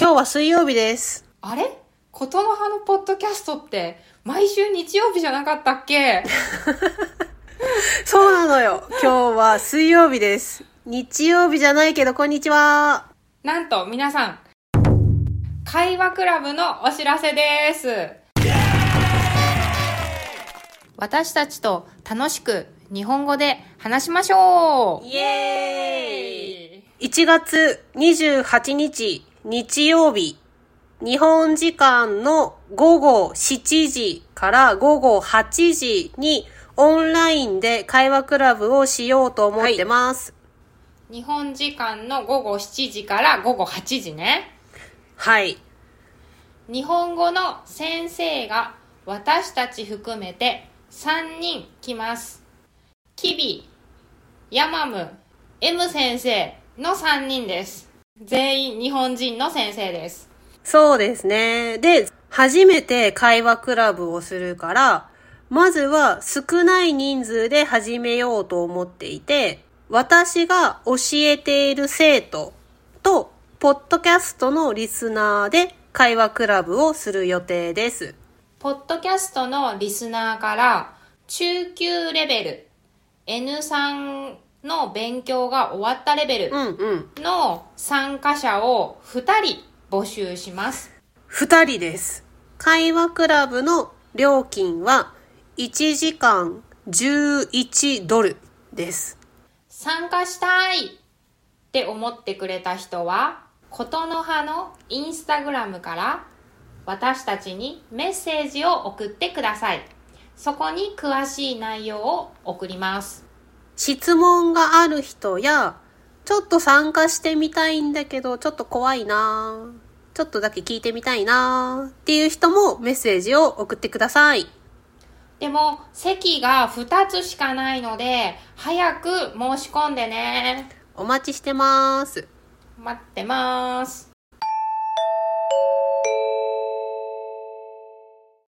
今日は水曜日です。あれ？ことの葉のポッドキャストって毎週日曜日じゃなかったっけ？そうなのよ。今日は水曜日です。日曜日じゃないけど、こんにちは。なんと皆さん、会話クラブのお知らせです。私たちと楽しく日本語で話しましょうイエーイ !1 月28日、日曜日。日本時間の午後7時から午後8時にオンラインで会話クラブをしようと思ってます。日本時間の午後7時から午後8時ね。はい。日本語の先生が私たち含めて3人来ます。キビ、ヤマム、M 先生の3人です。全員日本人の先生です。そうですね。で、初めて会話クラブをするから、まずは少ない人数で始めようと思っていて、私が教えている生徒と、ポッドキャストのリスナーで会話クラブをする予定です。ポッドキャストのリスナーから中級レベル N3 の勉強が終わったレベル。の参加者を2人募集します。二人です。会話クラブの料金は1時間11ドルです。参加したいって思ってくれた人は、ことの葉のインスタグラムから私たちにメッセージを送ってください。そこに詳しい内容を送ります。質問がある人や、ちょっと参加してみたいんだけど、ちょっと怖いなちょっとだけ聞いてみたいなっていう人もメッセージを送ってください。でも席が2つしかないので早く申し込んでね。お待ちしてます。待ってます。